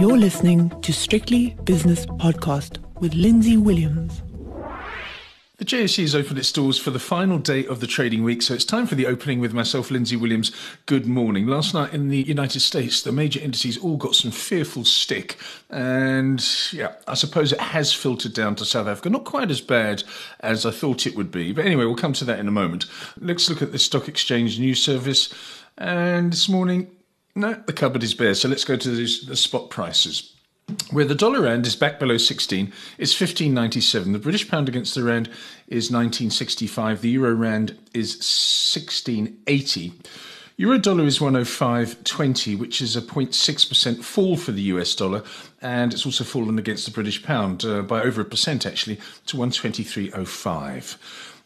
You're listening to Strictly Business Podcast with Lindsay Williams. The JSE has opened its doors for the final day of the trading week, so it's time for the opening with myself, Lindsay Williams. Good morning. Last night in the United States, the major indices all got some fearful stick, and yeah, I suppose it has filtered down to South Africa. Not quite as bad as I thought it would be, but anyway, we'll come to that in a moment. Let's look at the Stock Exchange News Service, and this morning, no, the cupboard is bare, so let's go to the, the spot prices. Where the dollar rand is back below 16, it's 15.97. The British pound against the rand is 19.65. The euro rand is 16.80. Euro dollar is 105.20, which is a 0.6% fall for the US dollar, and it's also fallen against the British pound uh, by over a percent actually to 123.05.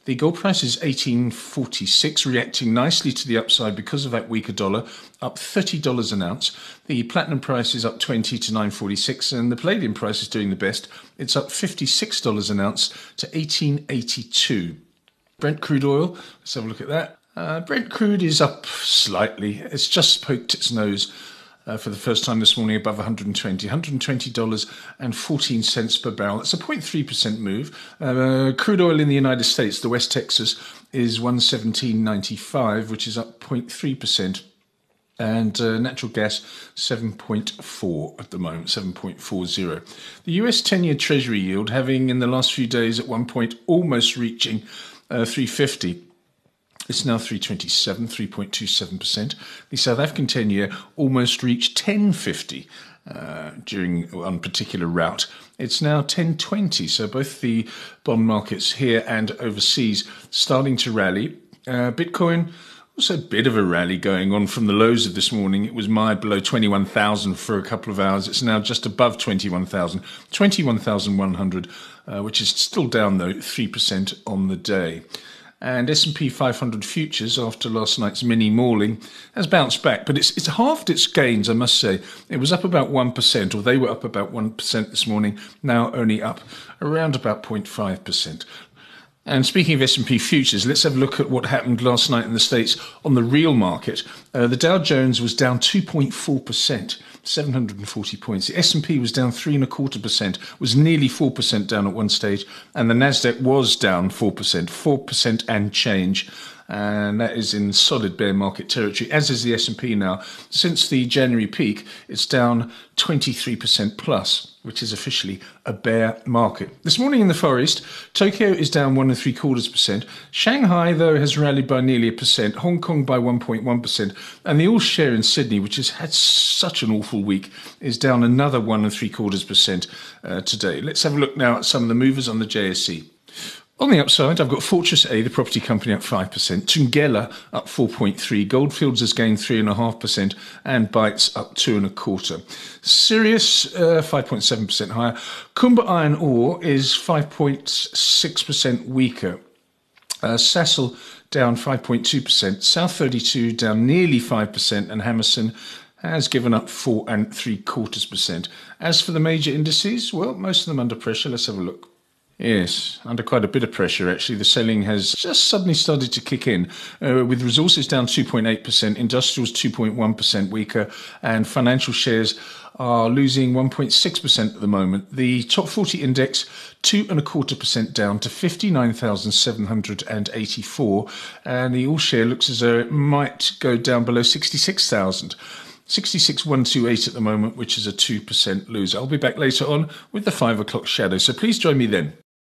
The gold price is 1846, reacting nicely to the upside because of that weaker dollar, up $30 an ounce. The platinum price is up 20 to 946, and the palladium price is doing the best. It's up $56 an ounce to 1882. Brent crude oil, let's have a look at that. Uh, Brent crude is up slightly. It's just poked its nose uh, for the first time this morning above 120 $120.14 per barrel. That's a 0.3% move. Uh, crude oil in the United States, the West Texas, is 117.95, which is up 0.3% and uh, natural gas 7.4 at the moment 7.40 the us 10-year treasury yield having in the last few days at one point almost reaching uh, 350 it's now 327, 3.27%. The South African 10 year almost reached 1050 uh, during one particular route. It's now 1020, so both the bond markets here and overseas starting to rally. Uh, Bitcoin also a bit of a rally going on from the lows of this morning. It was mired below 21,000 for a couple of hours. It's now just above 21,000, 21,100, uh, which is still down though 3% on the day and S&P 500 futures after last night's mini mauling has bounced back, but it's it's halved its gains, I must say. It was up about 1%, or they were up about 1% this morning, now only up around about 0.5%. And speaking of S&P futures, let's have a look at what happened last night in the States on the real market. Uh, the Dow Jones was down 2.4%. 740 points. The S&P was down three and a quarter percent, was nearly four percent down at one stage, and the Nasdaq was down four percent, four percent and change and that is in solid bear market territory, as is the S&P now. Since the January peak, it's down 23% plus, which is officially a bear market. This morning in the Far East, Tokyo is down one and three quarters percent. Shanghai, though, has rallied by nearly a percent. Hong Kong by 1.1 percent, and the all share in Sydney, which has had such an awful week, is down another one and three quarters percent uh, today. Let's have a look now at some of the movers on the JSE. On the upside, I've got Fortress A, the property company, up 5%, Thungela up 4.3%, Goldfields has gained 3.5%, and Bytes up 2.25. Sirius, uh, 5.7% higher. Kumba Iron Ore is 5.6% weaker. Uh, down 5.2%, South 32 down nearly 5%, and Hammerson has given up four and three quarters percent. As for the major indices, well, most of them under pressure. Let's have a look. Yes, under quite a bit of pressure, actually. The selling has just suddenly started to kick in, uh, with resources down 2.8%, industrials 2.1% weaker, and financial shares are losing 1.6% at the moment. The top 40 index, two and a quarter percent down to 59,784, and the all share looks as though it might go down below 66,000. 66128 at the moment, which is a 2% loser. I'll be back later on with the 5 o'clock shadow, so please join me then.